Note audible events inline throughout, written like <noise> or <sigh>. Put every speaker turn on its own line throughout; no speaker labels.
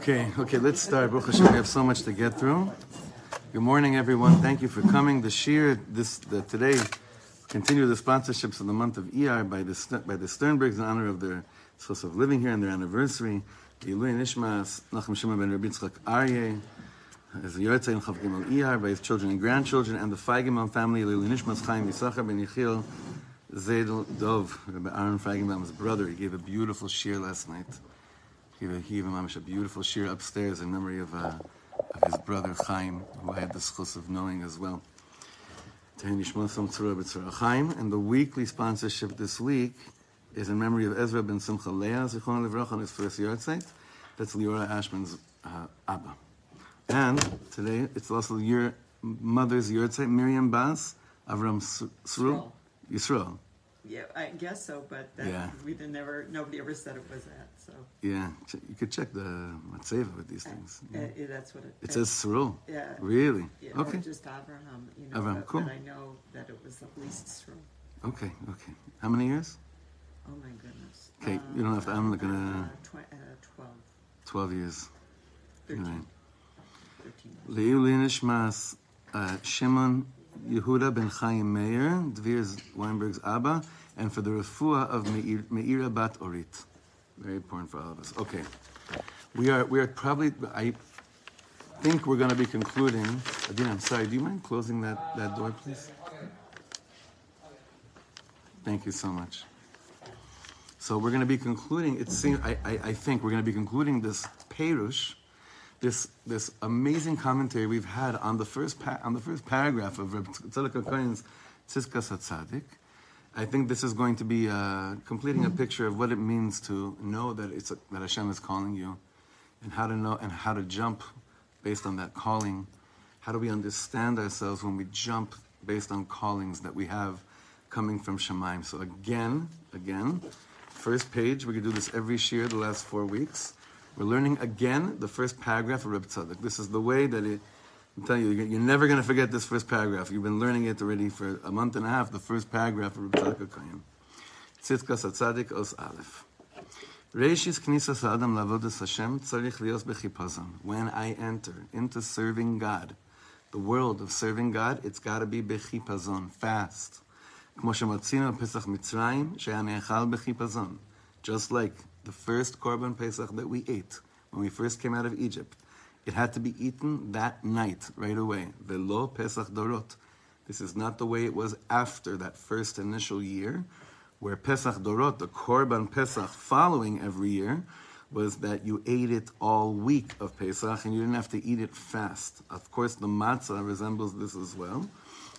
Okay, okay, let's start. We have so much to get through. Good morning, everyone. Thank you for coming. The shir this the, today continue the sponsorships of the month of Iyar by the by the Sternbergs in honor of their source of living here and their anniversary. Ilui Nishmas Nachum Shimon ben Rabbi Tzchak Aryeh as the Yortzei and Chav Iyar by his children and grandchildren and the Feigenbaum family. Ilui Nishmas Chaim Yisachar ben Yechiel Zedel Dov Rabbi Aaron Feigenbaum's brother. He gave a beautiful shir last night. He gave him a beautiful shir upstairs in memory of, uh, of his brother Chaim, who I had the schus of knowing as well. And the weekly sponsorship this week is in memory of Ezra ben Simcha Leah, Zichron Livrach, on his first yahrzeit. That's Leora Ashman's uh, Abba. And today it's also your mother's yahrzeit, Miriam Bas, Avram Srul, Yisrael.
Yeah, I guess so, but that,
Yeah.
we didn't never, nobody ever said it was that, so.
Yeah, ch- you could check the Matzeva with these things.
Uh, yeah, that's what it.
It says Srul.
Yeah.
Really?
Yeah, or
Okay.
just Abraham, you know,
Avraham,
but,
cool.
but I know that it was at least Srum.
Okay, okay. How many years?
Oh my goodness.
Okay, you don't have to- I'm looking
uh,
at-
tw- uh, 12,
12 years.
13,
Right.
13.
Leilu Nishmas uh, Shimon Yehuda ben Chaim Meir, Dvir Weinberg's Abba, and for the refuah of Meir, Meira Bat Orit. Very important for all of us. Okay, we are we are probably. I think we're going to be concluding. Adina, I'm sorry. Do you mind closing that that door, please? Thank you so much. So we're going to be concluding. It seems I, I, I think we're going to be concluding this Perush this this amazing commentary we've had on the first pa- on the first paragraph of Reb Tzadok Kohen's Tzidkas HaTzadik. I think this is going to be uh, completing a picture of what it means to know that it's a, that Hashem is calling you, and how to know and how to jump based on that calling. How do we understand ourselves when we jump based on callings that we have coming from Shemaim? So again, again, first page. We're gonna do this every year the last four weeks. We're learning again the first paragraph of Reb Tzadok. This is the way that it, I'm telling you, you're never going to forget this first paragraph. You've been learning it already for a month and a half, the first paragraph of Reb Tzadok HaKoyim. Tzidkas HaTzadik Os Aleph. Reishis Knisas Adam Lavodas Hashem Tzarich Lios Bechipazon. When I enter into serving God, the world of serving God, it's got to be Bechipazon, fast. Just like the first Korban Pesach that we ate when we first came out of Egypt. It had to be eaten that night, right away. Velo Pesach Dorot. This is not the way it was after that first initial year, where Pesach Dorot, the Korban Pesach following every year, was that you ate it all week of Pesach and you didn't have to eat it fast. Of course, the matzah resembles this as well.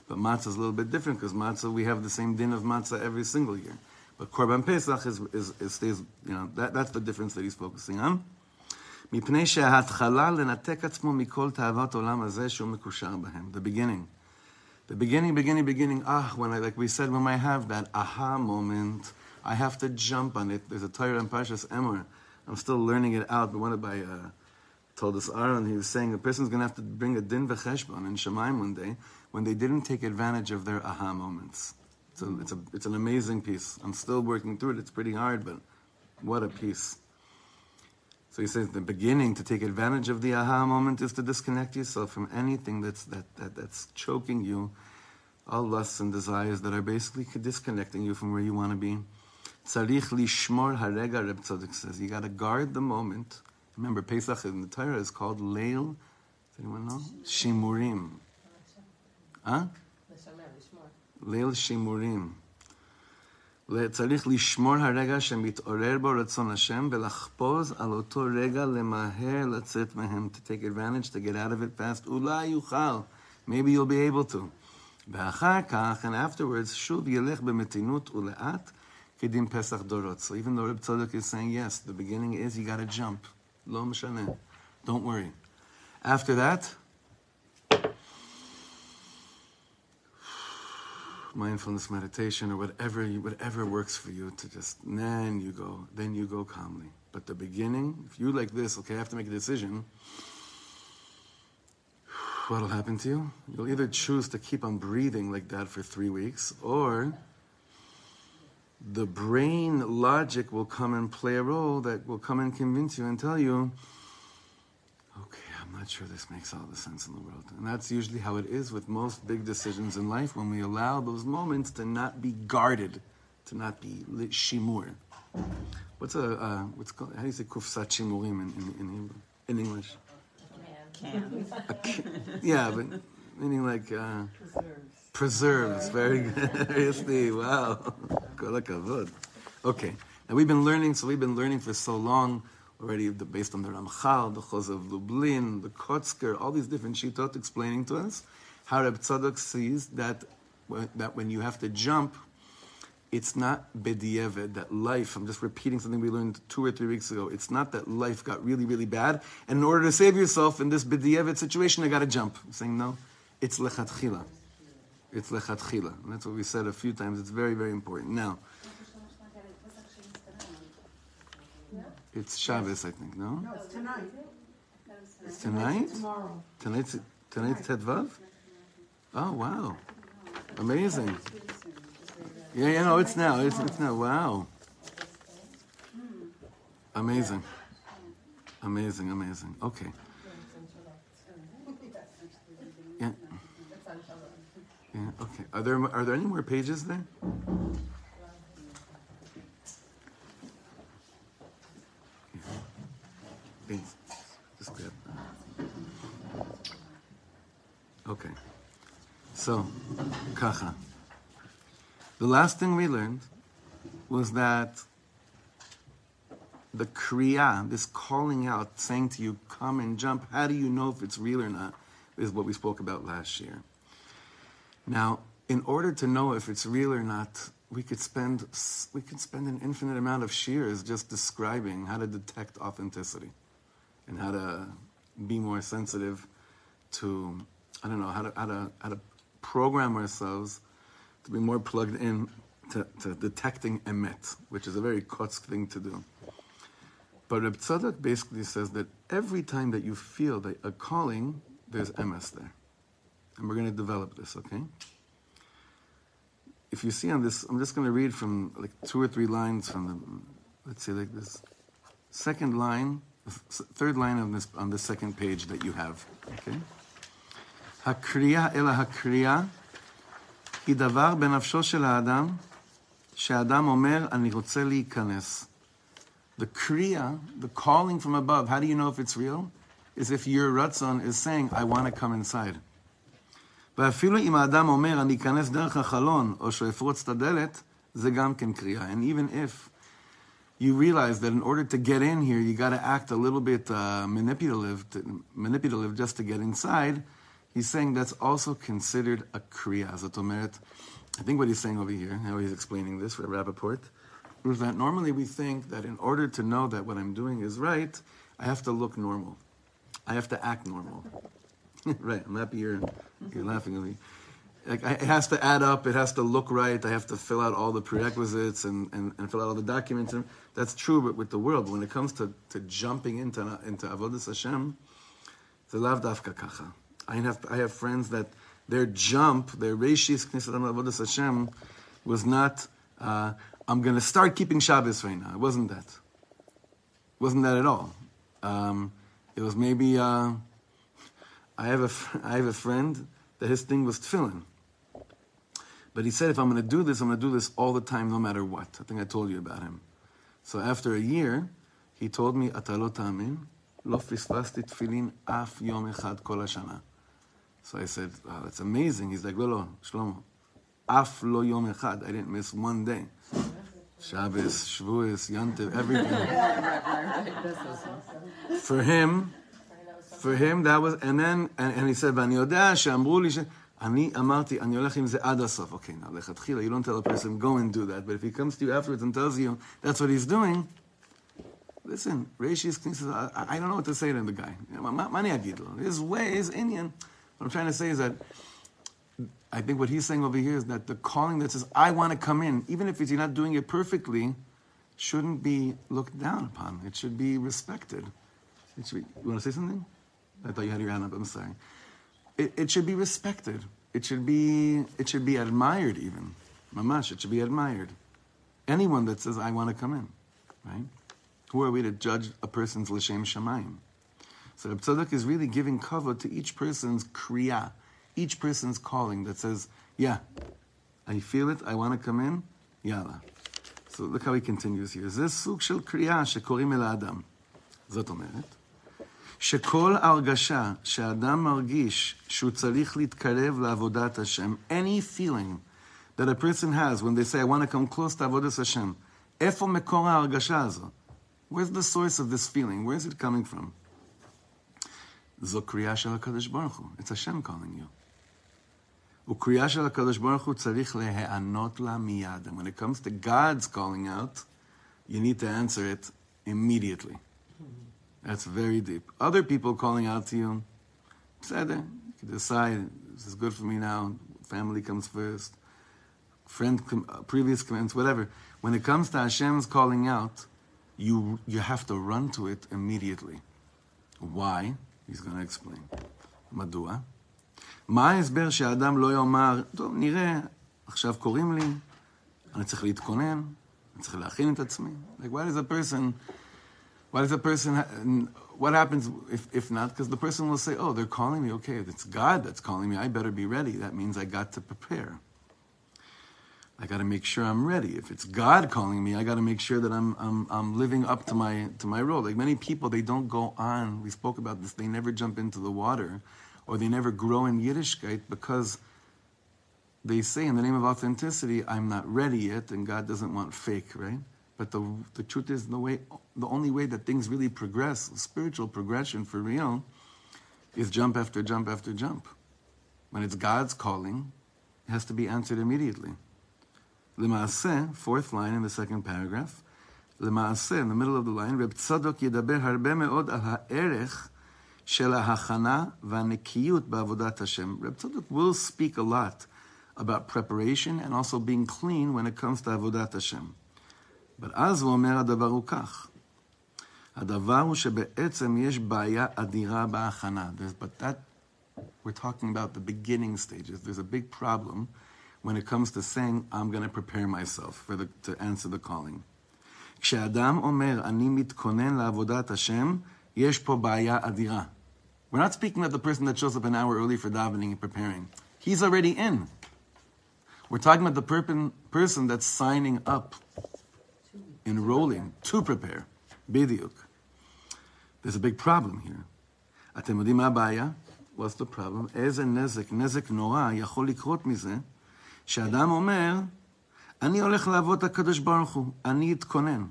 But matzah is a little bit different because matzah, we have the same din of matzah every single year. But Korban Pesach is, is, is stays, you know, that, that's the difference that he's focusing on. מפני שההתחלה לנתק עצמו מכל תאוות עולם הזה שהוא מקושר בהם. The beginning. The beginning, beginning, beginning. Ah, when I, like we said, when I have that aha moment, I have to jump on it. There's a Torah in Parshas Emor. I'm still learning it out, but one of my, uh, told us Aaron, he was saying a person's going to have to bring a din v'cheshbon in Shemaim one day when they didn't take advantage of their aha moments. So it's, a, it's an amazing piece. I'm still working through it. It's pretty hard, but what a piece. So he says the beginning to take advantage of the aha moment is to disconnect yourself from anything that's, that, that, that's choking you, all lusts and desires that are basically disconnecting you from where you want to be. Tzarich lishmor harega, Reb Tzadok says. You got to guard the moment. Remember, Pesach in the Torah is called Leil. Does anyone know? Shimurim. Huh? ליל שימורים. צריך לשמור הרגע שמתעורר בו רצון השם ולחפוז על אותו רגע למהר לצאת מהם, to take advantage, to get out of it fast. אולי יוכל, maybe you'll be able to. ואחר כך, and afterwards, שוב ילך במתינות ולאט כדין פסח דורות. So even though Reb Tzadok is saying, yes, the beginning is you gotta jump. לא משנה. Don't worry. After that, mindfulness meditation or whatever whatever works for you to just then you go then you go calmly. But the beginning if you like this okay i have to make a decision. <sighs> What'll happen to you? You'll either choose to keep on breathing like that for three weeks or the brain logic will come and play a role that will come and convince you and tell you not sure this makes all the sense in the world. And that's usually how it is with most big decisions in life when we allow those moments to not be guarded, to not be lit shimur. What's a, uh, what's called, how do you say kufsat shimurim in, in, in, Hebrew, in English?
Can.
A yeah, but meaning like uh, preserves. Very good. <laughs> Yes, wow. <laughs> Kol. Okay. Now we've been learning, so we've been learning for so long already, based on the Ramchal, the Choz of Lublin, the Kotzker, all these different shitot explaining to us how Reb Tzadok sees that that when you have to jump, it's not bedieved, that life, I'm just repeating something we learned two or three weeks ago. It's not that life got really, really bad, and in order to save yourself in this bedieved situation, I got to jump. I'm saying no, it's lechatchila. It's lechatchila. And that's what we said a few times. It's very, very important. Now, it's Shabbos, I think, no?
No, it's tonight.
It's tonight?
Tomorrow.
Tonight's, tonight's Tetvav? Oh, wow. Amazing. Yeah, yeah, no, it's now. It's, it's now. Wow. Amazing. Amazing, amazing. Okay. Yeah. Yeah, okay. Are there, are there any more pages there? Yeah. Please, just grab that. Okay. So, kacha. The last thing we learned was that the kriya, this calling out, saying to you, come and jump, how do you know if it's real or not, is what we spoke about last year. Now, in order to know if it's real or not, we could spend we could spend an infinite amount of shears just describing how to detect authenticity and how to be more sensitive to I don't know how to how to how to program ourselves to be more plugged in to, to detecting emet, which is a very kotsk thing to do. But Reb Tzadok basically says that every time that you feel that a calling, there's emes there. And we're going to develop this, okay? If you see on this, I'm just going to read from like two or three lines from the, let's see, like this second line, third line on this on the second page that you have, okay? Hakriya ela hakriya היא דבר בנפשו של האדם, שהאדם אומר, אני רוצה להיכנס. The kriya, the calling from above, how do you know if it's real? Is if your ratzon is saying, I want to come inside. ואפילו אם האדם אומר, אני אכנס דרך החלון, או שאפרוץ את הדלת, זה גם כן קריאה. And even if you realize that in order to get in here, you got to act a little bit uh, manipulative, to, manipulative just to get inside, He's saying that's also considered a kriya. Zot I think what he's saying over here, how he's explaining this for Rappaport, is that normally we think that in order to know that what I'm doing is right, I have to look normal. I have to act normal. <laughs> right, I'm happy you're, you're laughing at me. Like, it has to add up, it has to look right, I have to fill out all the prerequisites and, and, and fill out all the documents. And that's true but with the world. But when it comes to, to jumping into, into Avodah Hashem, the lav dafka kacha. I have I have friends that their jump, their reishis knisatam avodas Hashem, was not. Uh, I'm going to start keeping Shabbos right now. It wasn't that. It wasn't that at all. Um, it was maybe. Uh, I have a <laughs> I have a friend that his thing was tefillin. But he said, if I'm going to do this, I'm going to do this all the time, no matter what. I think I told you about him. So after a year, he told me, "Atalot amin, lo fisfasti tefillin af yom echad kol hashana." So I said, wow, that's amazing. He's like, לא, לא, שלמה, אף לא יום אחד. I didn't miss one day. Shabbos, Shavuos, Yantiv, everything. <laughs> For him, for him that was, and then, and, and he said, ואני יודע שאמרו לי ש... אני אמרתי, אני הולך עם זה עד הסוף. Okay, now, לכתחילה, you don't tell a person, go and do that. But if he comes to you afterwards and tells you that's what he's doing, listen, Reishis says, I, I don't know what to say to the guy. מה מה אני אגיד לו? His way, his Indian. What I'm trying to say is that I think what he's saying over here is that the calling that says, I want to come in, even if you're not doing it perfectly, shouldn't be looked down upon. It should be respected. It should be, you want to say something? I thought you had your hand up. I'm sorry. It, it should be respected. It should be it should be admired even. Mamash, it should be admired. Anyone that says, I want to come in, right? Who are we to judge a person's l'shem shamayim? So Reb Tzadok is really giving cover to each person's kriya, each person's calling that says, yeah, I feel it, I want to come in, yalla. So look how he continues here. זה סוג של קריאה שקוראים אל האדם. זאת אומרת, שכל הרגשה שאדם מרגיש שהוא צריך להתקרב לעבודת השם, any feeling that a person has when they say, I want to come close to עבודת השם, איפה מקור ההרגשה הזו? Where's the source of this feeling? Where is it coming from? זו קריאה של הקדוש ברוך הוא. It's Hashem calling you. וקריאה של הקדוש ברוך הוא צריך להיענות לה מיד. And when it comes to God's calling out, you need to answer it immediately. That's very deep. Other people calling out to you, בסדר, you can decide, this is good for me now, family comes first, friend, com- uh, previous comments, whatever. When it comes to Hashem's calling out, you, you have to run to it immediately. Why? He's going to explain. מדוע? מה ההסבר שהאדם לא יאמר, טוב, נראה, עכשיו קוראים לי, אני צריך להתכונן, אני צריך להכין את עצמי. Like, why does a person, why does a person, ha- what happens if, if not? Because the person will say, oh, they're calling me, okay, it's God that's calling me, I better be ready. That means I got to prepare. I got to make sure I'm ready. If it's God calling me, I got to make sure that I'm, I'm, I'm living up to my, to my role. Like many people, they don't go on. We spoke about this. They never jump into the water or they never grow in Yiddishkeit because they say in the name of authenticity, I'm not ready yet, and God doesn't want fake, right? But the, the truth is, the way, the only way that things really progress, spiritual progression for real, is jump after jump after jump. When it's God's calling, it has to be answered immediately. למעשה, fourth line in the second paragraph, למעשה, in the middle of the line, רב צדוק ידבר הרבה מאוד על הערך של ההכנה והנקיות בעבודת השם. רב צדוק will speak a lot about preparation and also being clean when it comes to עבודת השם. אבל אז הוא אומר הדבר הוא כך, הדבר הוא שבעצם יש בעיה אדירה בהכנה. There's- But that, we're talking about the beginning stages. There's a big problem when it comes to saying, I'm going to prepare myself for the, to answer the calling. כשאדם אומר, אני מתכונן לעבודת השם, יש פה בעיה אדירה. We're not speaking of the person that shows up an hour early for davening and preparing. He's already in. We're talking about the perpin- person that's signing up, enrolling to prepare. בדיוק. There's a big problem here. אתם יודעים מה הבעיה? What's the problem? איזה נזק, נזק נורא יכול לקרות מזה, שאדם אומר, אני הולך לעבוד את הקדוש ברוך הוא, אני אתכונן.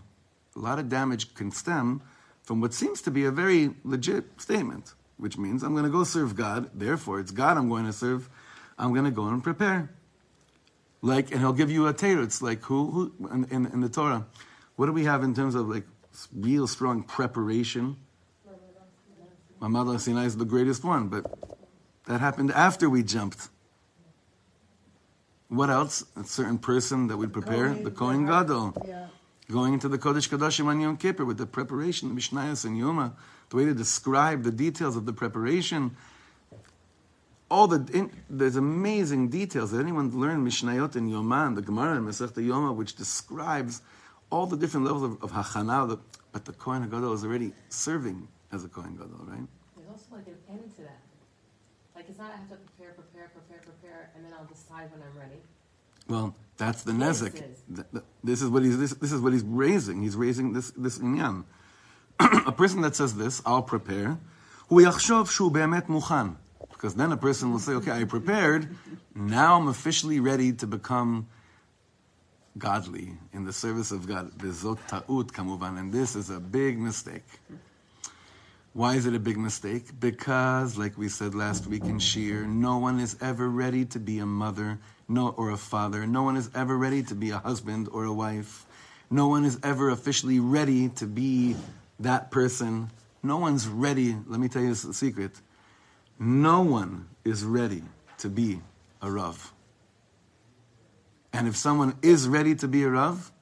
A lot of damage can stem from what seems to be a very legit statement, which means I'm going to go serve God, therefore it's God I'm going to serve, I'm going to go and prepare. Like, and he'll give you a teretz, like who, who in, in, in the Torah, what do we have in terms of like real strong preparation? Mamad Sinai is the greatest one, but that happened after we jumped. What else? A certain person that would prepare the Kohen Gadol,
Yeah.
going into the Kodesh Kodashim on Yom Kippur with the preparation, the Mishnayos and Yoma, the way to describe the details of the preparation. All the in, there's amazing details. that anyone learn Mishnayot and Yoman, the Gemara and Masechta Yoma, which describes all the different levels of, of Hachana, but the Kohen Gadol is already serving as a Kohen Gadol, right?
There's also like an end to that. Like it's not I have to prepare, prepare, prepare, prepare, and then I'll decide when I'm ready.
Well, that's the nezik. This is what he's this, this is what he's raising. He's raising this this inyan. <clears throat> a person that says this, I'll prepare. Because then a person will say, okay, I prepared. Now I'm officially ready to become godly in the service of God. And this is a big mistake. Why is it a big mistake? Because, like we said last week in Sheer, no one is ever ready to be a mother no, or a father. No one is ever ready to be a husband or a wife. No one is ever officially ready to be that person. No one's ready. Let me tell you a secret. No one is ready to be a Rav. And if someone is ready to be a Rav,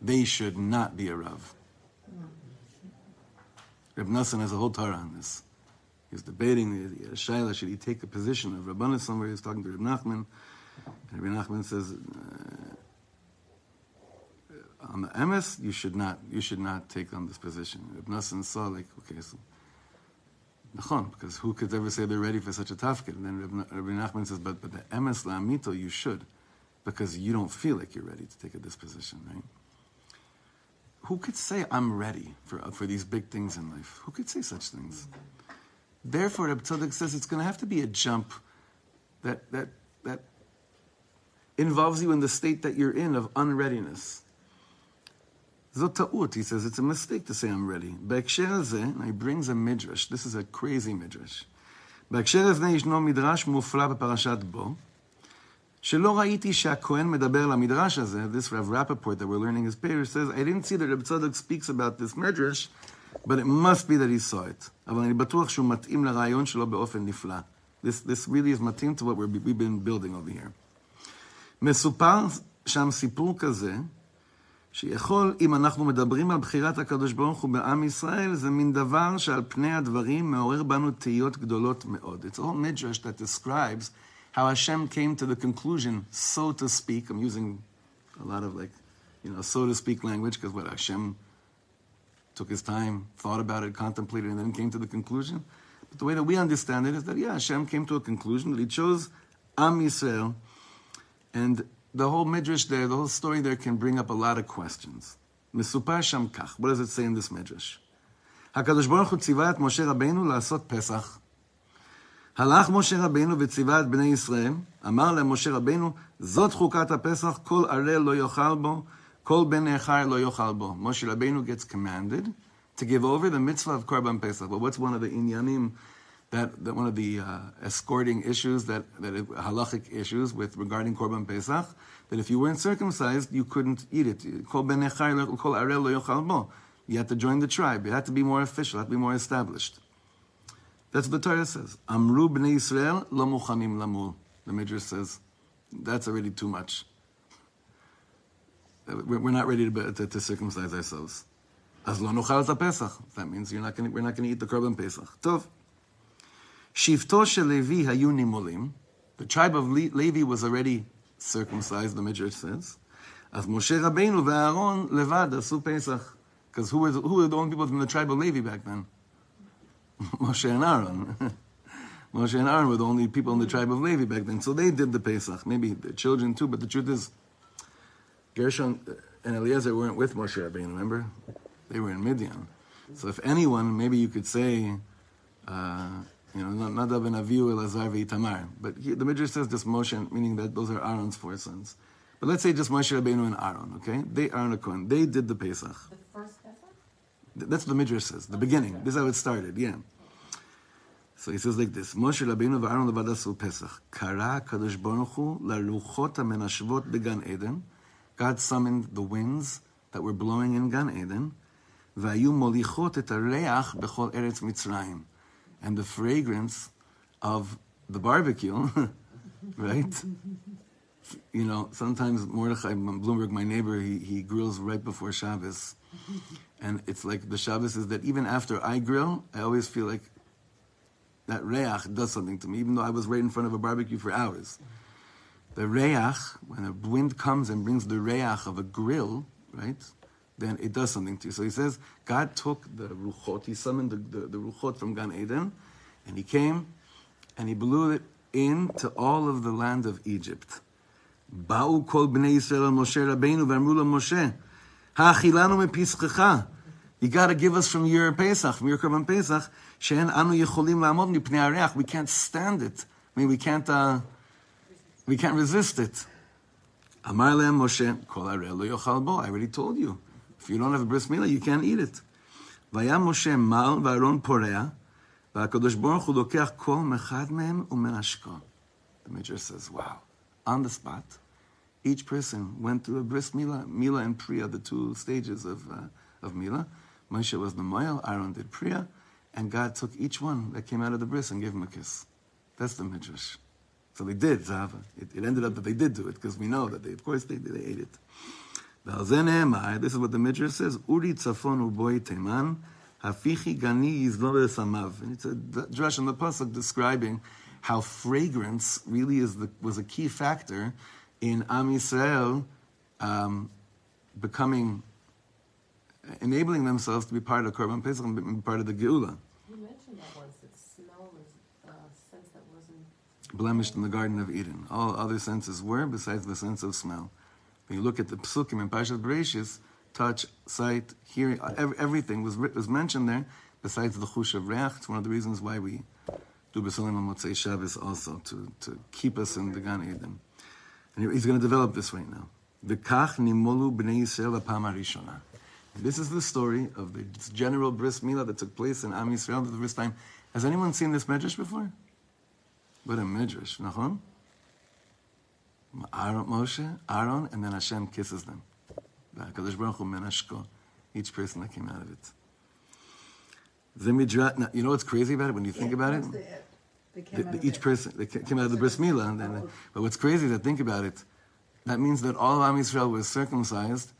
they should not be a Rav. Reb Nassan has a whole Torah on this. He's debating the, Shaila, should he take the position of Rabbanah somewhere? He's talking to Reb Nachman. And Reb Nachman says, uh, on the MS, you should not, you should not take on this position. Reb Nassan saw like, okay, so Nachon, because who could ever say they're ready for such a tafkid? And then Rabbi Nachman says, but, but the emes la'amito, you should, because you don't feel like you're ready to take a disposition, right? who could say I'm ready for, for these big things in life? Who could say such things? Therefore, Reb Tzadok says it's going to have to be a jump that, that, that involves you in the state that you're in of unreadiness. Zota'ut, he says, it's a mistake to say I'm ready. Be'eksher he brings a midrash. This is a crazy midrash. Be'eksher no midrash mufla parashat bo. שלא ראיתי שהכהן מדבר למדרש הזה, this Rav Rappaport that we're learning his parish says, I didn't see that Reb Tzadok speaks about this midrash, but it must be that he saw it. אבל אני בטוח שהוא מתאים לרעיון שלו באופן נפלא. This, this really is מתאים to what we've been building over here. מסופר שם סיפור כזה, שיכול, אם אנחנו מדברים על בחירת הקדוש ברוך הוא בעם ישראל, זה מין דבר שעל פני הדברים מעורר בנו תהיות גדולות מאוד. It's all midrash that describes how Hashem came to the conclusion, so to speak. I'm using a lot of like, you know, so to speak language because what Hashem took his time, thought about it, contemplated, and then came to the conclusion. But the way that we understand it is that yeah, Hashem came to a conclusion that He chose Am Yisrael, and the whole midrash there, the whole story there, can bring up a lot of questions. Mesupah Hashem kach. What does it say in this midrash? Hakadosh Baruch Hu Moshe Rabbeinu la'asot Pesach. הלך משה רבינו וציווה את בני ישראל, אמר להם משה רבינו, זאת חוקת הפסח, כל ערל לא יאכל בו, כל בן נכר לא יאכל בו. Moshe Rabbeinu gets commanded to give over the mitzvah of Korban Pesach. But what's one of the inyanim, that, that one of the uh, escorting issues, that, that it, halachic issues with regarding Korban Pesach, that if you weren't circumcised, you couldn't eat it. Kol ben nechar lo- kol arel lo yochal bo. You had to join the tribe. You had to be more official, had to be more established. That's what the Torah says. Amru b'nei Israel lo muchanim lamul. The Midrash says, that's already too much. Uh, we're not ready to, to, to circumcise ourselves. As lo nochal Pesach. That means you're not gonna, we're not going to eat the korban Pesach. Tov. Shivto shelevi hayu nimulim. The tribe of Levi was already circumcised, the Midrash says. As Moshe Rabbeinu ve'Aaron levad asu Pesach. Because who were, the, who were the only people from the tribe of Levi back then? <laughs> Moshe and Aaron. <laughs> Moshe and Aaron were the only people in the tribe of Levi back then. So they did the Pesach. Maybe the children too, but the truth is, Gershon and Eliezer weren't with Moshe Rabbeinu, remember? They were in Midian. So if anyone, maybe you could say, uh, you know, Nadav and Avihu, Elazar, Itamar. But he, the Midrash says just Moshe, meaning that those are Aaron's four sons. But let's say just Moshe Rabbeinu and Aaron, okay? They, Aaron a Cohen, they did the Pesach.
The
that's what the Midrash says, the beginning. This is how it started, yeah. So he says like this, Moshe Rabbeinu v'Aaron levadasul Pesach, Kara Kadosh Baruch Hu laluchot amenashvot began Eden. God summoned the winds that were blowing in Gan Eden, v'ayu molichot et areach bechol eretz Mitzrayim. And the fragrance of the barbecue, <laughs> right? you know, sometimes Mordechai Bloomberg, my neighbor, he, he grills right before Shabbos. And it's like the Shabbos is that even after I grill, I always feel like that reach does something to me, even though I was right in front of a barbecue for hours. The reach, when a wind comes and brings the reach of a grill, right, then it does something to you. So he says, God took the ruchot, he summoned the, the, the ruchot from Gan Eden, and he came and he blew it into all of the land of Egypt. Ba'u kol bnei Yisrael Moshe Rabbeinu v'amru Moshe, לו משה, האכילנו מפסחך. You got to give us from your Pesach, from your Korban Pesach, שאין אנו יכולים לעמוד מפני הריח. We can't stand it. I mean, we can't, uh, we can't resist it. אמר להם משה, כל הרי לא יאכל בו. I already told you. If you don't have a bris milah, you can't eat it. והיה משה מל ואהרון פורע, והקדוש ברוך הוא לוקח כל אחד מהם ומנשקו. The Midrash says, wow. On the spot, each person went through a bris milah, milah and priya, the two stages of, uh, of milah. Moshe was the moel. Aaron did priya, and God took each one that came out of the bris and gave him a kiss. That's the midrash. So they did zava. It, it ended up that they did do it because we know that they, of course, they they ate it. This is what the midrash says: Uri tzafon uboi teman hafichi gani samav. And it's a drash on the pasuk describing how fragrance really is the, was a key factor in Am Yisrael um, becoming, enabling themselves to be part of Korban Pesach and be part of the Geula.
You mentioned that once, that smell was a sense that wasn't...
blemished in the Garden of Eden. All other senses were, besides the sense of smell. When you look at the psukim in Parashat Bereshis, touch, sight, hearing, everything was, was mentioned there, besides the chush of reach. It's one of the reasons why we do Besolim and Motzei Shabbos also, to, to keep us in the Gan Eden. And he's going to develop this right now. V'kach nimolu b'nei Yisrael harishona. This is the story of the general bris milah that took place in Am Yisrael for the first time. Has anyone seen this medrash before? What a midrash, nachon? Aaron, Moshe, Aaron, and then Hashem kisses them. Baruch Hu menashko, each person that came out of it. The midrash. You know what's crazy about it when you think about it? The, the, each person they came out of the bris milah, and then, but what's crazy is that think about it. That means that all of Am Yisrael was circumcised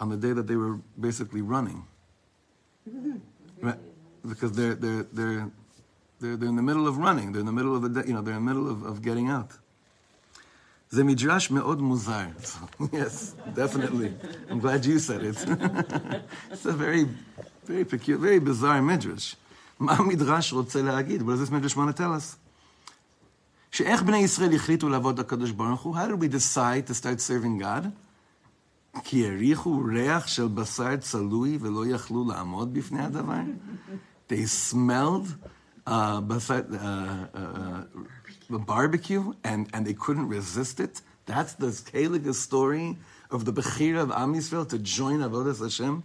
on the day that they were basically running, right? Because they're they're they're they're, they're in the middle of running. They're in the middle of the you know they're in the middle of, of getting out. זה מדרש מאוד מוזר. <laughs> yes, definitely. I'm glad you said it. <laughs> it's a very, very peculiar, very bizarre midrash. מה המדרש רוצה להגיד? What does this midrash want to tell us? שאיך בני ישראל החליטו לעבוד לקדוש ברוך הוא? How did we decide to start serving God? כי הריחו ריח של בשר צלוי ולא יכלו לעמוד בפני הדבר? They smelled uh, basa, uh, uh, the barbecue and, and they couldn't resist it. That's the Kaliga story of the Bechira of Am Yisrael to join Avodas Hashem.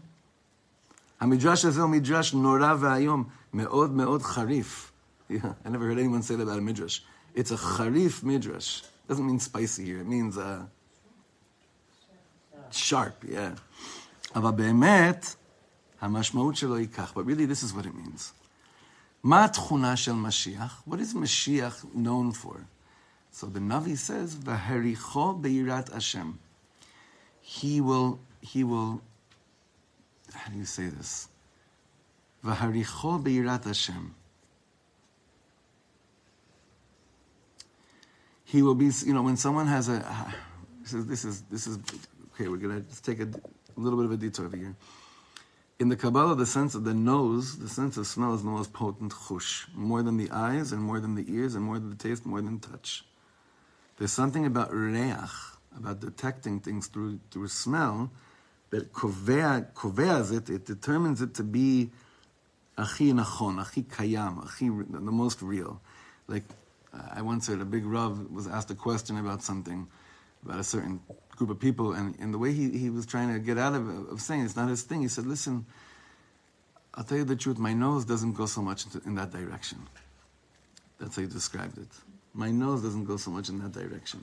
המדרש הזה הוא מדרש נורא ואיום, מאוד מאוד חריף. Yeah, I never heard anyone say that about a midrash. It's a charif midrash. Doesn't mean spicy here. It means uh, sharp, yeah. אבל באמת, המשמעות שלו היא כך. But really, this is what it means. מה התכונה של משיח? What is Mashiach known for? So the Navi says, "V'hericho beirat Hashem." He will, he will. How do you say this? V'hericho beirat Hashem. He will be, you know, when someone has a. <sighs> This is this is this is okay. We're gonna take a little bit of a detour over here. In the Kabbalah, the sense of the nose, the sense of smell is the most potent chush, more than the eyes and more than the ears and more than the taste, more than touch. There's something about reach, about detecting things through through smell, that koveas it, it determines it to be achi nachon, achi kayam, achi, the most real. Like, I once heard a big Rav was asked a question about something, about a certain group of people, and, and the way he, he was trying to get out of, of saying it's not his thing, he said, listen, I'll tell you the truth, my nose doesn't go so much in that direction. That's how he described it. My nose doesn't go so much in that direction.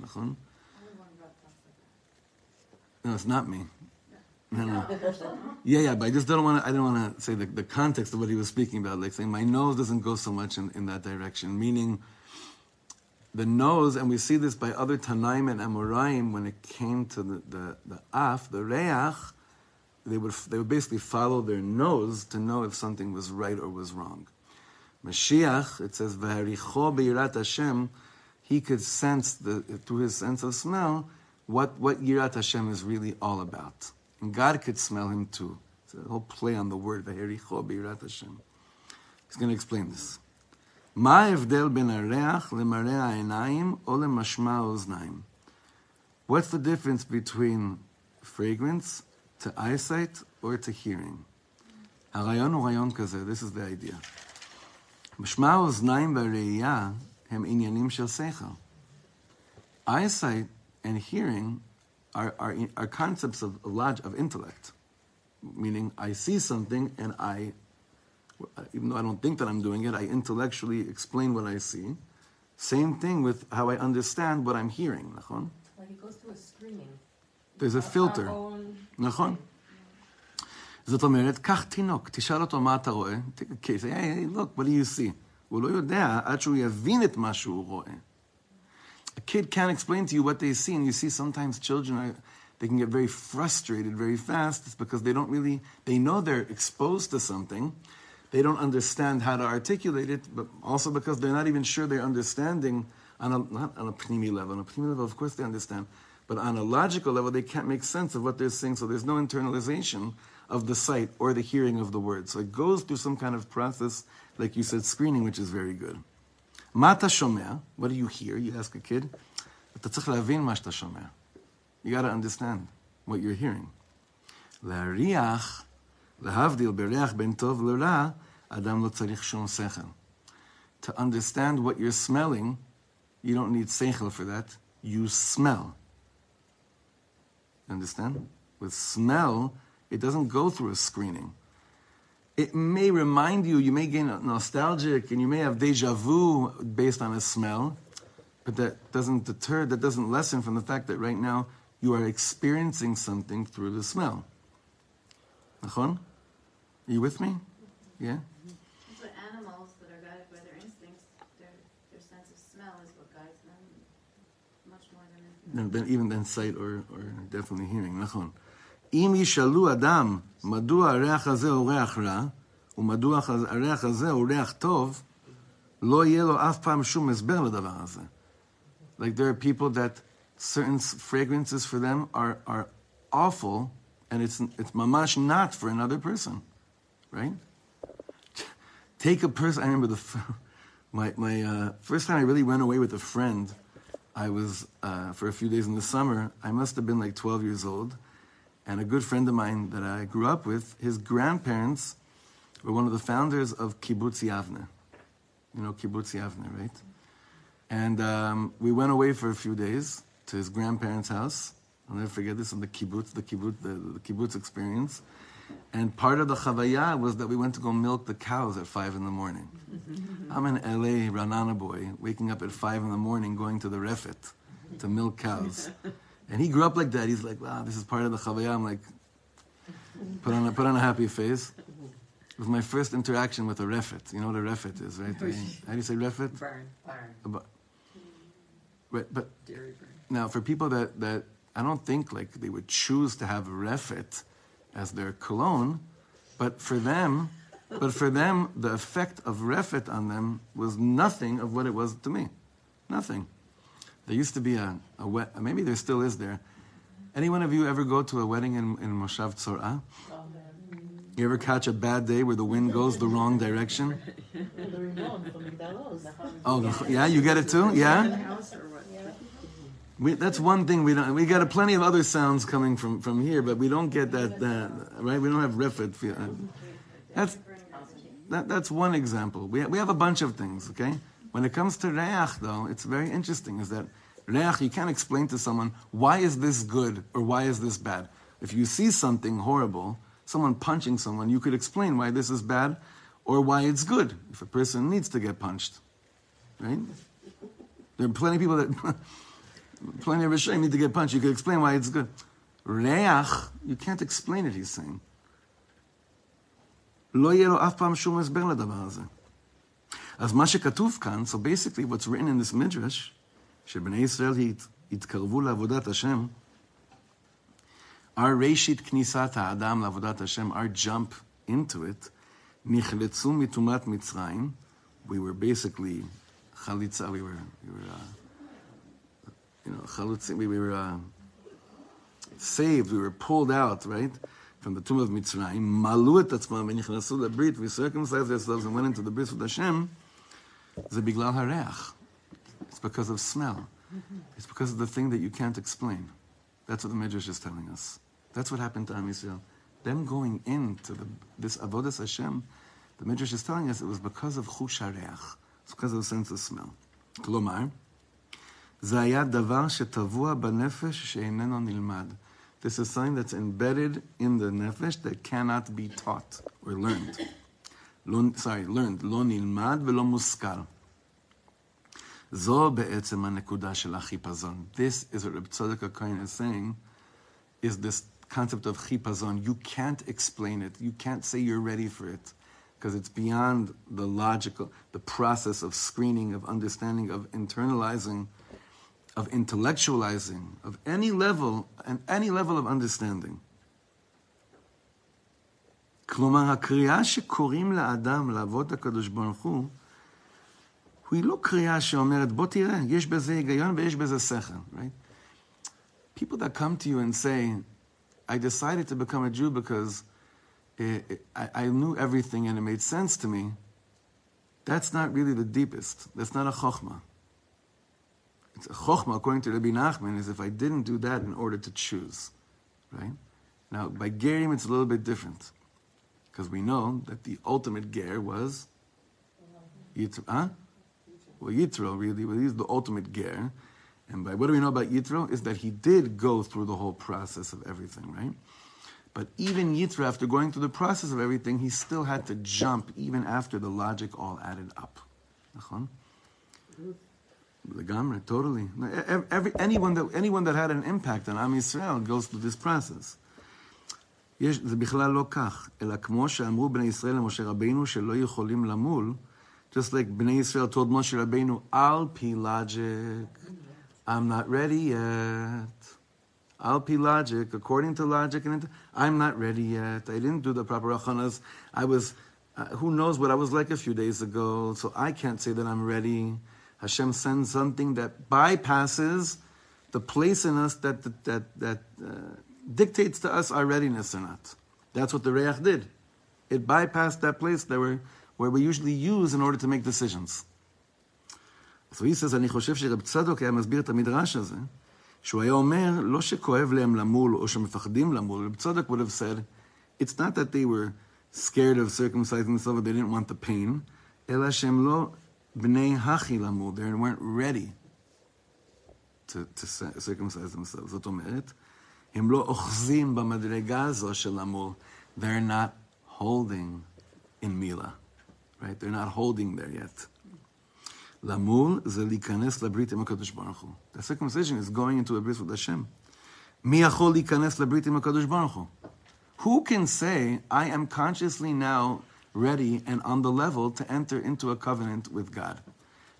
No, it's not me. No, no. Yeah, yeah, but I just don't want to, I don't want to say the, the context of what he was speaking about, like saying my nose doesn't go so much in, in that direction, meaning the nose, and we see this by other Tanaim and Amoraim when it came to the, the, the af, the reach, they would, they would basically follow their nose to know if something was right or was wrong. Mashiach, it says, V'haricho be'irat Hashem, he could sense, the, through his sense of smell, what, what Yirat Hashem is really all about. And God could smell him too. It's a whole play on the word, V'haricho be'irat Hashem. He's going to explain this. מה ההבדל בין הריח למראה העיניים או למשמע האוזניים? What's the difference between fragrance to eyesight or to hearing? הרעיון הוא רעיון כזה, this is the idea. משמע האוזניים והראייה הם עניינים של שכל. Eyesight and hearing are, are, are concepts of, of intellect, meaning I see something and I even though I don't think that I'm doing it, I intellectually explain what I see. Same thing with how I understand what I'm hearing, נכון?
Like it goes through a screening.
There's a filter, נכון? זאת אומרת, קח תינוק, תשאל אותו מה אתה רואה, take a case, hey, hey, look, what do you see? הוא לא יודע עד שהוא יבין את מה שהוא רואה. A kid can't explain to you what they see, and you see sometimes children are, they can get very frustrated very fast. It's because they don't really, they know they're exposed to something, they don't understand how to articulate it, but also because they're not even sure they're understanding on a, not on a pnimi level. On a pnimi level, of course, they understand. But on a logical level, they can't make sense of what they're saying, so there's no internalization of the sight or the hearing of the word. So it goes through some kind of process, like you said, screening, which is very good. Mata shomea, what do you hear? You ask a kid. You got to understand what you're hearing. Lariach להבדיל בריח בין טוב לרע, אדם לא צריך שום שכל. To understand what you're smelling, you don't need seichel for that. You smell. Understand? With smell, it doesn't go through a screening. It may remind you, you may gain nostalgic, and you may have deja vu based on a smell, but that doesn't deter, that doesn't lessen from the fact that right now you are experiencing something through the smell. Nachon? Are you with me? Yeah?
But animals that are guided by their instincts, their, their sense of smell is what guides them much more than anything.
than, than even than sight or, or definitely hearing, נכון. אם ישאלו אדם מדוע הריח הזה הוא ריח רע, ומדוע הריח הזה הוא ריח טוב, לא יהיה לו אף פעם שום הסבר לדבר הזה. Like there are people that certain fragrances for them are, are awful, and it's, it's mamash not for another person, right? Take a person, I remember the, <laughs> my, my uh, first time I really went away with a friend, I was, uh, for a few days in the summer, I must have been like 12 years old, and a good friend of mine that I grew up with, his grandparents were one of the founders of Kibbutz Yavne. You know Kibbutz Yavne, right? And um, we went away for a few days to his grandparents' house. I'll never forget this in the kibbutz, the kibbutz, the, the kibbutz experience. And part of the chavaya was that we went to go milk the cows at five in the morning. <laughs> I'm an LA Ranana boy, waking up at five in the morning, going to the refit to milk cows. <laughs> And he grew up like that. He's like, wow, this is part of the chavaya. I'm like, put on a, put on a happy face. It was my first interaction with a refit. You know what a refit is, right? How do you say refit? About- Right, but
dairy barn.
now for people that, that I don't think like they would choose to have refit as their cologne, but for them, but for them, the effect of refit on them was nothing of what it was to me. Nothing. There used to be a, a wet, maybe there still is there. Any one of you ever go to a wedding in, in Moshav Tzorah? You ever catch a bad day where the wind goes the wrong direction? <laughs>
The remote from McDonald's.
Oh, yeah, you get it too? Yeah? We, that's one thing we don't. We got a plenty of other sounds coming from, from here, but we don't get that. that right? We don't have refit. uh, That's that, that's one example. We we have a bunch of things. Okay. When it comes to reach, though, it's very interesting. Is that reach? You can't explain to someone why is this good or why is this bad. If you see something horrible, someone punching someone, you could explain why this is bad or why it's good. If a person needs to get punched, right? There are plenty of people that. <laughs> Plenty of Rishonim need to get punched. You could explain why it's good. Reach, you can't explain it, he's saying. לא יהיה לו אף פעם שום הסבר לדבר הזה. אז מה שכתוב כאן, so basically what's written in this midrash, שבני ישראל הת- התקרבו לעבודת השם, our ראשית כניסת האדם לעבודת השם, our jump into it, נחלצו מטומאת מצרים, we were basically חליצה, we were, we were uh, you know, chalutzim, we were uh, saved, we were pulled out, right, from the tomb of Mitzrayim. Malu et atzmam v'nichnasu lebrit, we circumcised ourselves and went into the bris with Hashem. Ze biglal hareach. It's because of smell. Mm-hmm. It's because of the thing that you can't explain. That's what the Midrash is telling us. That's what happened to Am Yisrael. Them going into the, this avodas Hashem, the Midrash is telling us it was because of chush hareach. It's because of the sense of smell. Kolomar. זה היה דבר שטבוע בנפש שאיננו נלמד. This is something that's embedded in the nefesh that cannot be taught or learned. לא, sorry, learned. לא נלמד ולא מושכל. זו בעצם הנקודה של החיפזון. This is what Reb Tzadok HaKohen is saying, is this concept of chipazon. You can't explain it. You can't say you're ready for it because it's beyond the logical, the process of screening, of understanding, of internalizing, of intellectualizing, of any level and any level of understanding. כלומר, הקריאה שקוראים לאדם לעבוד הקדוש ברוך הוא, היא לא קריאה שאומרת, בוא תראה, יש בזה היגיון ויש בזה שכל, right? People that come to you and say, I decided to become a Jew because it, it, I, I knew everything and it made sense to me, That's not really the deepest. That's not a chokhmah. It's a chokhmah, according to Rabbi Nachman, is if I didn't do that in order to choose, right? Now, by gerim, it's a little bit different, because we know that the ultimate ger was Yitro. Huh? Well, Yitro really, well, he's the ultimate ger, and by what do we know about Yitro is that he did go through the whole process of everything, right? But even Yitro, after going through the process of everything, he still had to jump even after the logic all added up. Nachon? Legamre, totally. Every, every, anyone, that, anyone that had an impact on Am Yisrael goes through this process. יש, זה בכלל לא כך, אלא כמו שאמרו בני ישראל למשה רבינו שלא יכולים למול, just like בני ישראל told Moshe Rabbeinu, על פי logic, I'm not ready yet. Al pi logic, according to logic, and I'm not ready yet. I didn't do the proper achanas. I was, uh, who knows what I was like a few days ago, so I can't say that I'm ready. Hashem sends something that bypasses the place in us that that that, that uh, dictates to us our readiness or not. That's what the Reach did. It bypassed that place that we're, where we usually use in order to make decisions. So he says, אני חושב שרב צדוק היה מסביר את המדרש הזה, שהוא היה אומר, לא שכואב להם למול או שמפחדים למול, רב צדוק would have said, it's not that they were scared of circumcising themselves, they didn't want the pain, אלא שהם לא בני הכי למול, they weren't ready to, to circumcise themselves. זאת אומרת, הם לא אוחזים במדרגה הזו של למול, they're not holding in מילה, right? They're not holding there yet. למול זה להיכנס לברית עם הקדוש ברוך הוא. The circumcision is going into a brit with Hashem. מי יכול להיכנס לברית עם הקדוש ברוך הוא? Who can say, I am consciously now ready and on the level to enter into a covenant with God?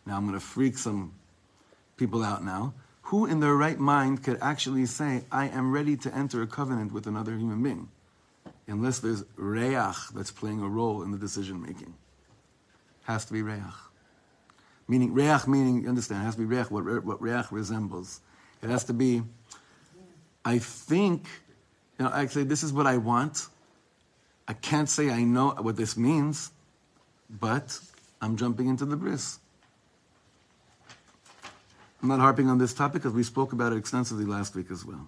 Now I'm going to freak some people out now. Who in their right mind could actually say, I am ready to enter a covenant with another human being? Unless there's reach that's playing a role in the decision making. Has to be reach. Meaning, reach meaning, you understand, it has to be reach, what, what reach resembles. It has to be, I think, you know, actually, this is what I want. I can't say I know what this means, but I'm jumping into the bris. I'm not harping on this topic because we spoke about it extensively last week as well.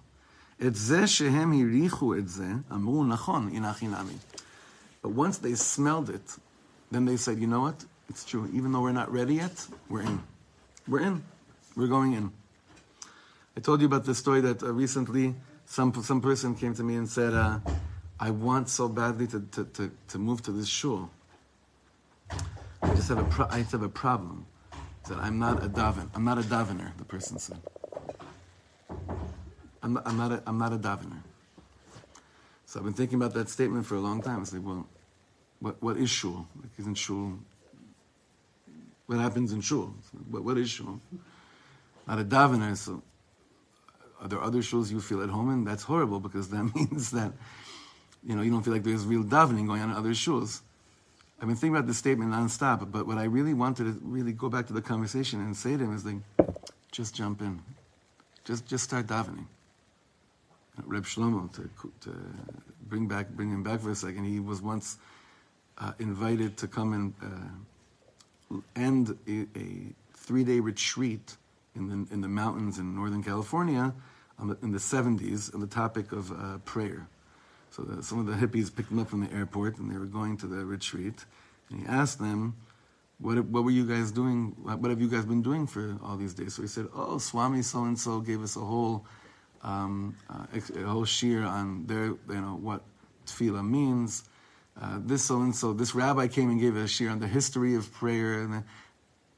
But once they smelled it, then they said, you know what? It's true. Even though we're not ready yet, we're in. We're in. We're going in. I told you about the story that uh, recently some, some person came to me and said, uh, I want so badly to, to, to, to, move to this shul. I just have a, pro- I just have a problem. That I'm not a daven. I'm not a davener, the person said. I'm not, I'm not, a, I'm not a davener. So I've been thinking about that statement for a long time. I like, well, what, what is shul? Like, isn't shul what happens in shul. What, what is shul? Not a davener, so are there other shuls you feel at home in? That's horrible because that <laughs> means that you know you don't feel like there's real davening going on in other shuls. I've been thinking about this statement nonstop, but what I really wanted to really go back to the conversation and say to him is like, just jump in, just just start davening. Reb Shlomo to, to bring back bring him back for a second. He was once uh, invited to come and. Uh, end a, a three-day retreat in the, in the mountains in Northern California the, in the 70s on the topic of uh, prayer. So the, some of the hippies picked him up from the airport and they were going to the retreat. And he asked them, what, what were you guys doing? What have you guys been doing for all these days? So he said, oh, Swami so-and-so gave us a whole, um, uh, a whole shiur on their, you know, what tefillah means uh, this so and so, this rabbi came and gave a shiur on the history of prayer, and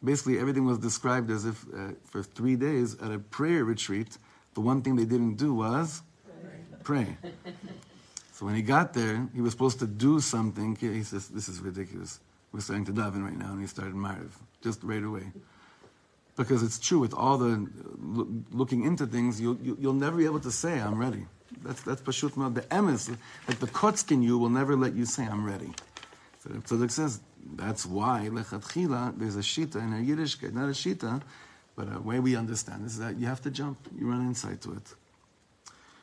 basically everything was described as if uh, for three days at a prayer retreat, the one thing they didn't do was pray. pray. <laughs> So when he got there, he was supposed to do something. He says, This is ridiculous. We're starting to daven right now, and he started Mariv just right away. Because it's true, with all the looking into things, you'll, you'll never be able to say, I'm ready. That's, that's Pashut Ma'ad. The emes, like the kotzkin you, will never let you say, I'm ready. So Reb Tzadok says, that's why, lechatchila, there's a shita in a Yiddishkeit, not a shita, but a way we understand is that you have to jump, you run inside to it.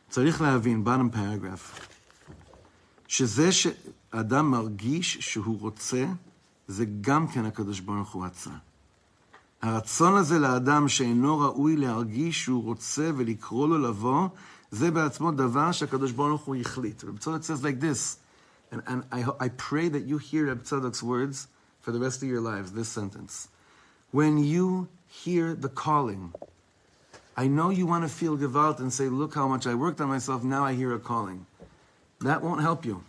Tzarich Lavin, bottom paragraph. שזה שאדם מרגיש שהוא רוצה זה גם כן הקדוש ברוך הוא רצה. הרצון הזה לאדם שאינו ראוי להרגיש שהוא רוצה ולקרוא לו לבוא, זה בעצמו דבר שהקדוש ברוך הוא החליט. רב Tzadok says like this, and, and I, I pray that you hear Reb Tzadok's words for the rest of your lives, this sentence. When you hear the calling, I know you want to feel gewalt and say, look how much I worked on myself, now I hear a calling. That won't help you.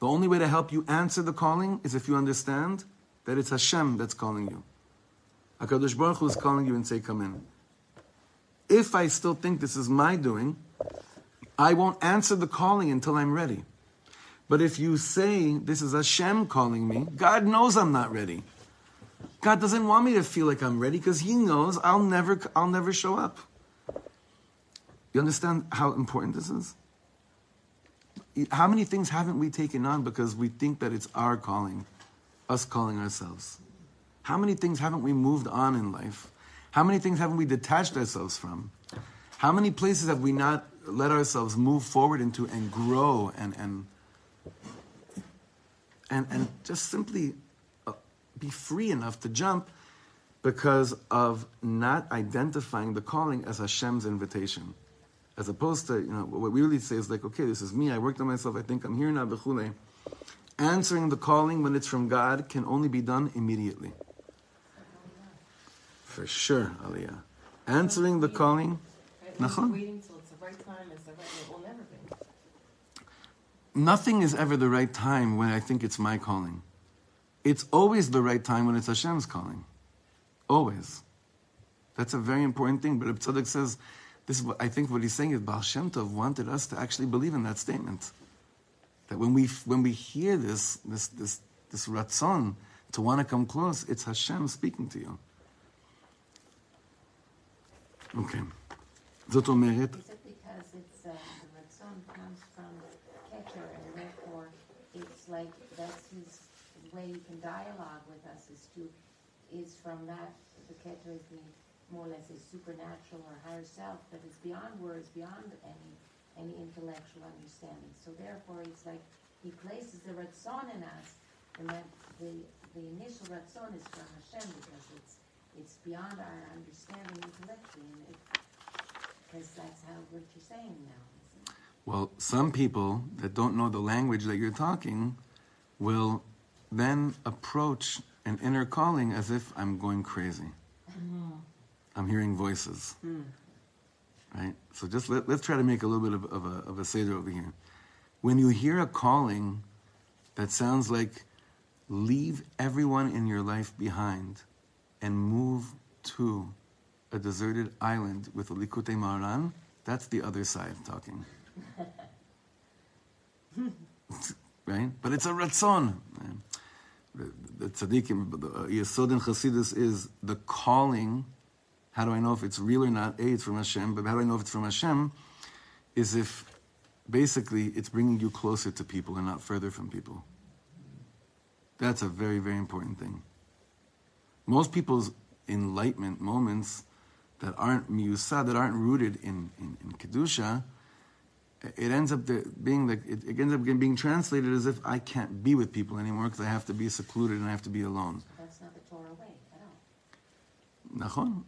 The only way to help you answer the calling is if you understand that it's Hashem that's calling you. HaKadosh Baruch Hu is calling you and say, come in. If I still think this is my doing, I won't answer the calling until I'm ready. But if you say, this is Hashem calling me, God knows I'm not ready. God doesn't want me to feel like I'm ready because He knows I'll never, I'll never show up. You understand how important this is? How many things haven't we taken on because we think that it's our calling, us calling ourselves? How many things haven't we moved on in life? How many things haven't we detached ourselves from? How many places have we not let ourselves move forward into and grow and and and, and just simply uh, be free enough to jump because of not identifying the calling as Hashem's invitation. As opposed to, you know, what we really say is like, okay, this is me, I worked on myself, I think I'm here now, b'chule. Answering the calling when it's from God can only be done immediately. For sure, Aliyah. Answering the calling.
Waiting till it's the right time, it's the right, it will never be.
nothing is ever the right time when I think it's my calling. It's always the right time when it's Hashem's calling. Always. That's a very important thing. But Tzadok says, this is what I think what he's saying is Baal Shem Tov wanted us to actually believe in that statement. That when we when we hear this this this this ratzon to want to come close, it's Hashem speaking to you. Okay.
that's because it's uh, the ratzon comes from keter and therefore it's like that's his way he can dialogue with us is to is from that the keter is the more or less a supernatural or higher self that is beyond words, beyond any, any intellectual understanding. So therefore it's like he places the Ratzon in us and that the, the initial Ratzon is from Hashem because it's, it's beyond our understanding intellectually and it, because that's how what you're saying now.
Well, some people that don't know the language that you're talking will then approach an inner calling as if I'm going crazy. Mm-hmm. I'm hearing voices. Right? So just let, let's try to make a little bit of, of, a, of a seder over here. When you hear a calling that sounds like leave everyone in your life behind and move to a deserted island with a Likutei Moharan, that's the other side talking. <laughs> right? But it's a ratzon. The, tzaddikim, the uh, yesod in Chassidus is the calling. How do I know if it's real or not? A, it's from Hashem. But how do I know if it's from Hashem? Is if basically it's bringing you closer to people and not further from people. That's a very, very important thing. Most people's enlightenment moments that aren't miusad, that aren't rooted in, in, in kedusha, it ends up being like it, ends up being translated as if I can't be with people anymore because I have to be secluded and I have to be alone.
That's not the Torah way at all.
Nachon,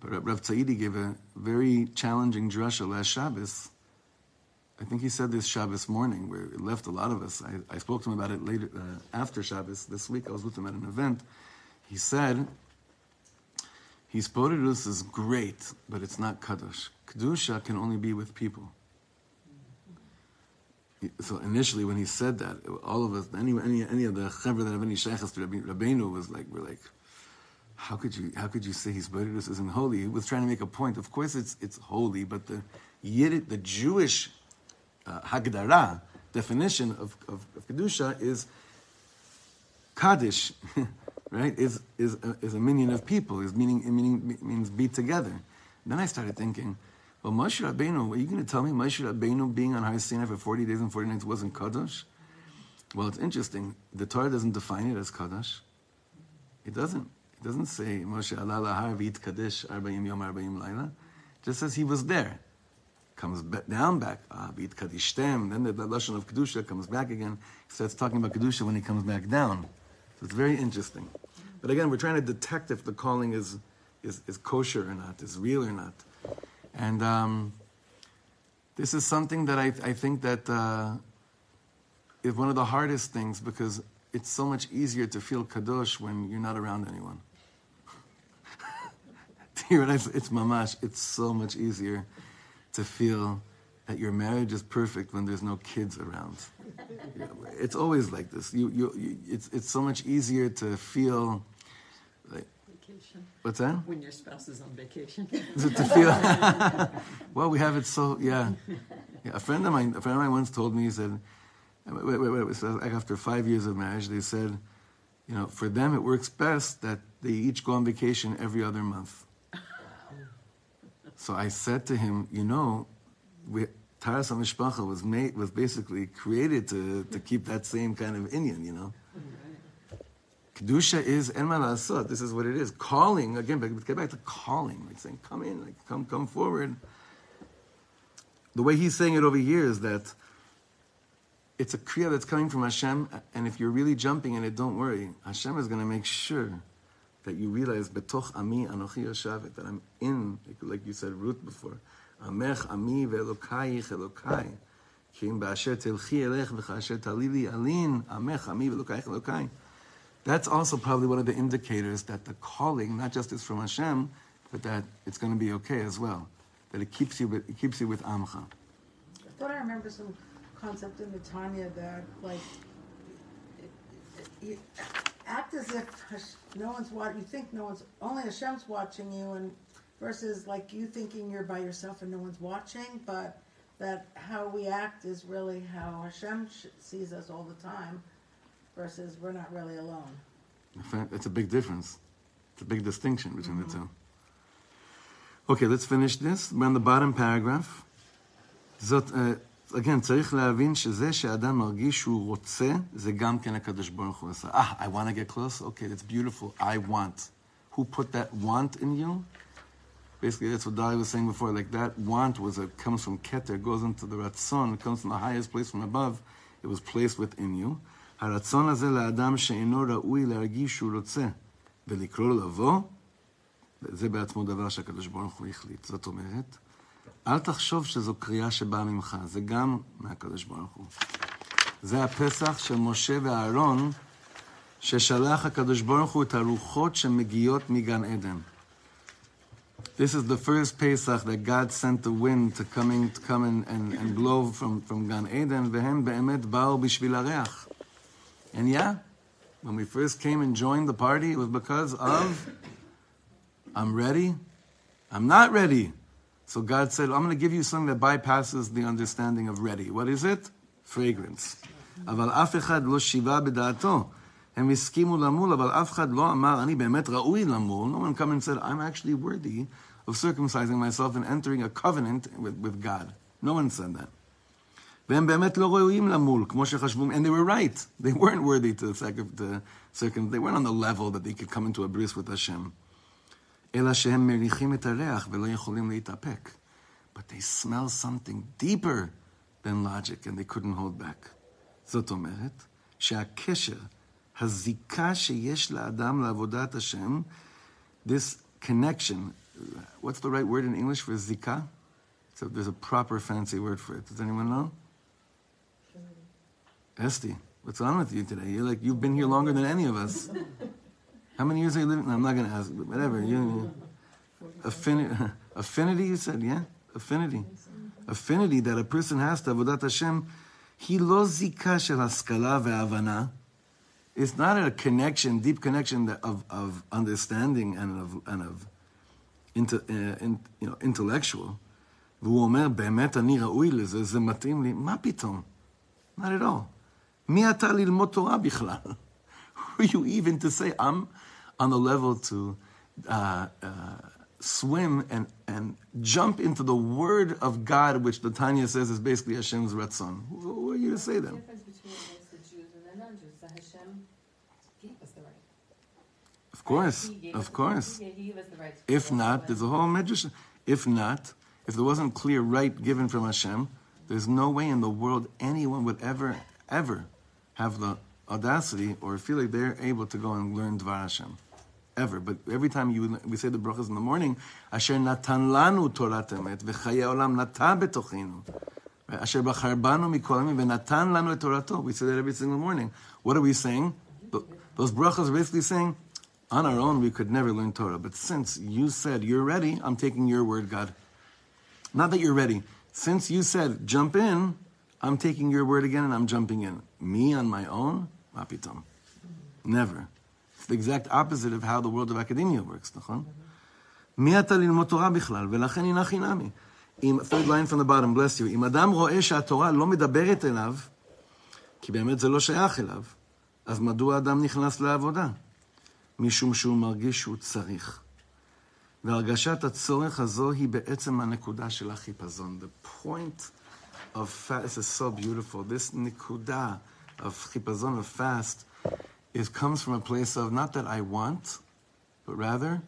But Rav Tzadidi gave a very challenging drasha last Shabbos. I think he said this Shabbos morning, where it left a lot of us. I, I spoke to him about it later uh, after Shabbos this week. I was with him at an event. He said, "His Hisbodedus is great, but it's not Kaddish. Kedusha can only be with people." So initially, when he said that, all of us, any any any of the chaver that have any shaykhs to Rabbeinu was like, we're like, how could you how could you say his Hisbodedus isn't holy? He was trying to make a point. Of course, it's it's holy, but the Yiddish, the Jewish uh, Hagdara definition of, of, of kedusha is kaddish, <laughs> right? Is is a, is a minyan of people. Is meaning meaning means be together. Then I started thinking, well, Moshe Rabbeinu, are you going to tell me Moshe Rabbeinu being on Har Sinai for forty days and forty nights wasn't kaddish? Well, it's interesting. The Torah doesn't define it as kaddish. It doesn't. Doesn't say Moshe Allah lahar v'it kaddish arba'im yom arba'im laila. Just says he was there. comes down back, ah, kadishtem, then the, the lashon of kedusha comes back again. He starts talking about kedusha when he comes back down. So it's very interesting. But again, we're trying to detect if the calling is is, is kosher or not, is real or not, and um, this is something that I I think that uh, is one of the hardest things because it's so much easier to feel kadosh when you're not around anyone. <laughs> You realize it's mamash? It's so much easier to feel that your marriage is perfect when there's no kids around. <laughs> It's always like this. You, you, you, it's, it's so much easier to feel like,
Vacation.
what's that?
When your spouse is on vacation. <laughs>
to to feel. well, we have it so yeah. yeah. A friend of mine, a friend of mine once told me he said, wait, wait, wait. So like after five years of marriage, they said, you know, for them it works best that they each go on vacation every other month. So I said to him, you know, we, Taharas HaMishpacha was made was basically created to, to keep that same kind of Indian, you know. Kedusha is en ma la'asot. This is what it is. Calling again. But get back to calling, like saying, "Come in, like come, come forward." The way he's saying it over here is that it's a kriya that's coming from Hashem, and if you're really jumping in it, don't worry. Hashem is going to make sure that you realize betoch ami anochi yoshavet that I'm in, like, like you said, root before. Amech ami ve'elokai elokai. Kim ba'asher telchi elech v'chasher talili alin. Amech ami ve'elokai elokai. That's also probably one of the indicators that the calling not just is from Hashem, but that it's going to be okay as well. That it keeps you with, it keeps you with Amcha.
I thought I remember some concept in the Tanya that like it, it, act as if no one's watching. You think no one's only Hashem's watching you, and versus like you thinking you're by yourself and no one's watching. But that how we act is really how Hashem sees us all the time, versus we're not really alone.
It's a big difference. It's a big distinction between mm-hmm. the two. Okay, let's finish this. We're on the bottom paragraph. Zot, uh, again, צריך להבין שזה שאדם מרגיש שהוא רוצה, זה גם כן הקדוש ברוך הוא עשה. Ah, I want to get close? Okay, that's beautiful. I want. Who put that want in you? Basically, that's what Dali was saying before. Like that want was a comes from Keter, goes into the Ratzon, it comes from the highest place from above. It was placed within you. הרצון הזה לאדם שאינו ראוי להרגיש שהוא רוצה ולקרוא לבוא, זה בעצמו דבר שהקדוש ברוך הוא החליט. זאת אומרת, אל תחשוב שזו קריאה שבאה ממך, זה גם מהקדוש ברוך הוא. זה הפסח של משה ואהרון, ששלח הקדוש ברוך הוא את הרוחות שמגיעות מגן עדן. This is the first Pesach that God sent the wind to, coming, to come and, and, and blow from, from Gan Eden, והם באמת באו בשביל הריח. And yeah, when we first came and joined the party, it was because of I'm ready, I'm not ready. So God said, I'm going to give you something that bypasses the understanding of ready. What is it? Fragrance. אבל אף אחד לא שיבה בדעתו. הם הסכימו למול, אבל אף אחד לא אמר, אני באמת ראוי למול. No one come and said, I'm actually worthy of circumcising myself and entering a covenant with, with God. No one said that. והם באמת לא ראויים למול, כמו שחשבו, and they were right. They weren't worthy to, sacri- to circum, they weren't on the level that they could come into a bris with Hashem. אלא שהם מריחים את הריח ולא יכולים להתאפק. But they smell something deeper than logic and they couldn't hold back. זאת אומרת, שהקשר, הזיקה שיש לאדם לעבודת השם, this connection, what's the right word in English for zika? So there's a proper fancy word for it. Does anyone know? Esty, what's wrong with you today? You're like you've been here longer than any of us. <laughs> How many years are you living? No, I'm not going to ask, but whatever. You, affinity, <laughs> affinity, you said, yeah? Affinity. Affinity that a person has to Avodat Hashem, he lo zika shel haskala ve'avana. It's not a connection, deep connection that- of, of understanding and of, and of inter, uh, in, you know, intellectual. והוא אומר, באמת אני ראוי לזה, זה מתאים לי. מה פתאום? Not at all. מי אתה ללמוד תורה בכלל? Who are you even to say, I'm on the level to uh, uh, swim and, and jump into the word of God, which the Tanya says is basically Hashem's Ratzon. Who, are you to say
The
that?
difference between the Jews and the non-Jews, that Hashem gave us the right.
Of course, of course.
He he gave us the right.
If not, there's a whole medrash. If not, if there wasn't clear right given from Hashem, there's no way in the world anyone would ever, ever have the audacity or feel like they're able to go and learn Dvar Hashem. Ever. But every time you, we say the brachas in the morning, Asher natan lanu Torat emet, v'chaye olam nata betochinu. Asher bachar banu v'natan lanu et Torato. We say that every single morning. What are we saying? Th- Those brachas are basically saying, on our own we could never learn Torah. But since you said you're ready, I'm taking your word, God. Not that you're ready. Since you said jump in, I'm taking your word again and I'm jumping in. Me on my own? Mapitom. Never. The exact opposite of how the world of academia works, נכון? מי אתה ללמוד תורה בכלל? ולכן הנה חינמי. אם, third line from the bottom, bless you. אם אדם רואה שהתורה לא מדברת אליו, כי באמת זה לא שייך אליו, אז מדוע אדם נכנס לעבודה? משום שהוא מרגיש שהוא צריך. והרגשת הצורך הזו היא בעצם הנקודה של החיפזון. The point of fast, is so beautiful, this נקודה of חיפזון, of fast, it comes from a place of not that I want, but rather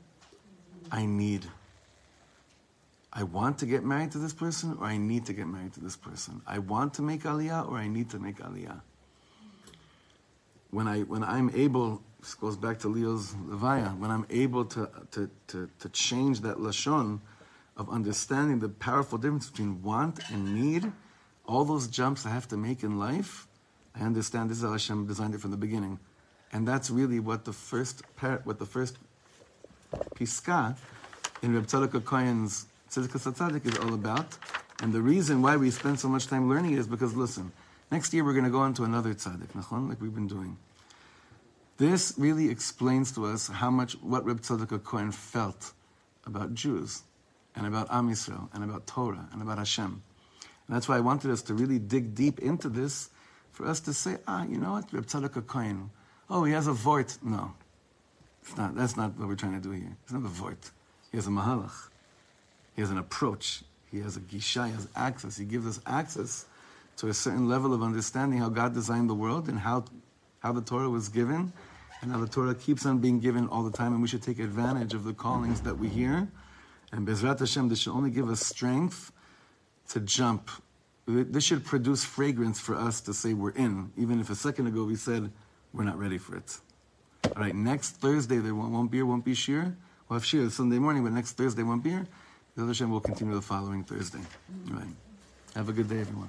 I need. I want to get married to this person, or I need to get married to this person. I want to make aliyah, or I need to make aliyah. When I when I'm able, this goes back to Leo's levaya. When I'm able to to to, to change that lashon of understanding the powerful difference between want and need, all those jumps I have to make in life, I understand this is how Hashem designed it from the beginning, and that's really what the first par- what the first Piska in Reb Tzadok Cohen's Tzidkas HaTzadik is all about. And the reason why we spend so much time learning it is because, listen, next year we're going to go on to another tzaddik, nachon, like we've been doing. This really explains to us how much, what Reb Tzadok Cohen felt about Jews and about Am Yisrael and about Torah and about Hashem. And that's why I wanted us to really dig deep into this for us to say, ah, you know what, Reb Tzadok Cohen, oh, he has a vort. No, it's not, that's not what we're trying to do here. It's not a void. He has a mahalach. He has an approach. He has a gisha. He has access. He gives us access to a certain level of understanding how God designed the world and how, how the Torah was given and how the Torah keeps on being given all the time. And we should take advantage of the callings that we hear. And Bezrat Hashem, this should only give us strength to jump. This should produce fragrance for us to say we're in, even if a second ago we said we're not ready for it. All right, next Thursday there won't, be won't be shiur. We'll have shiur Sunday morning, but next Thursday won't be here. The other Hashem will continue the following Thursday. All right. Have a good day, everyone.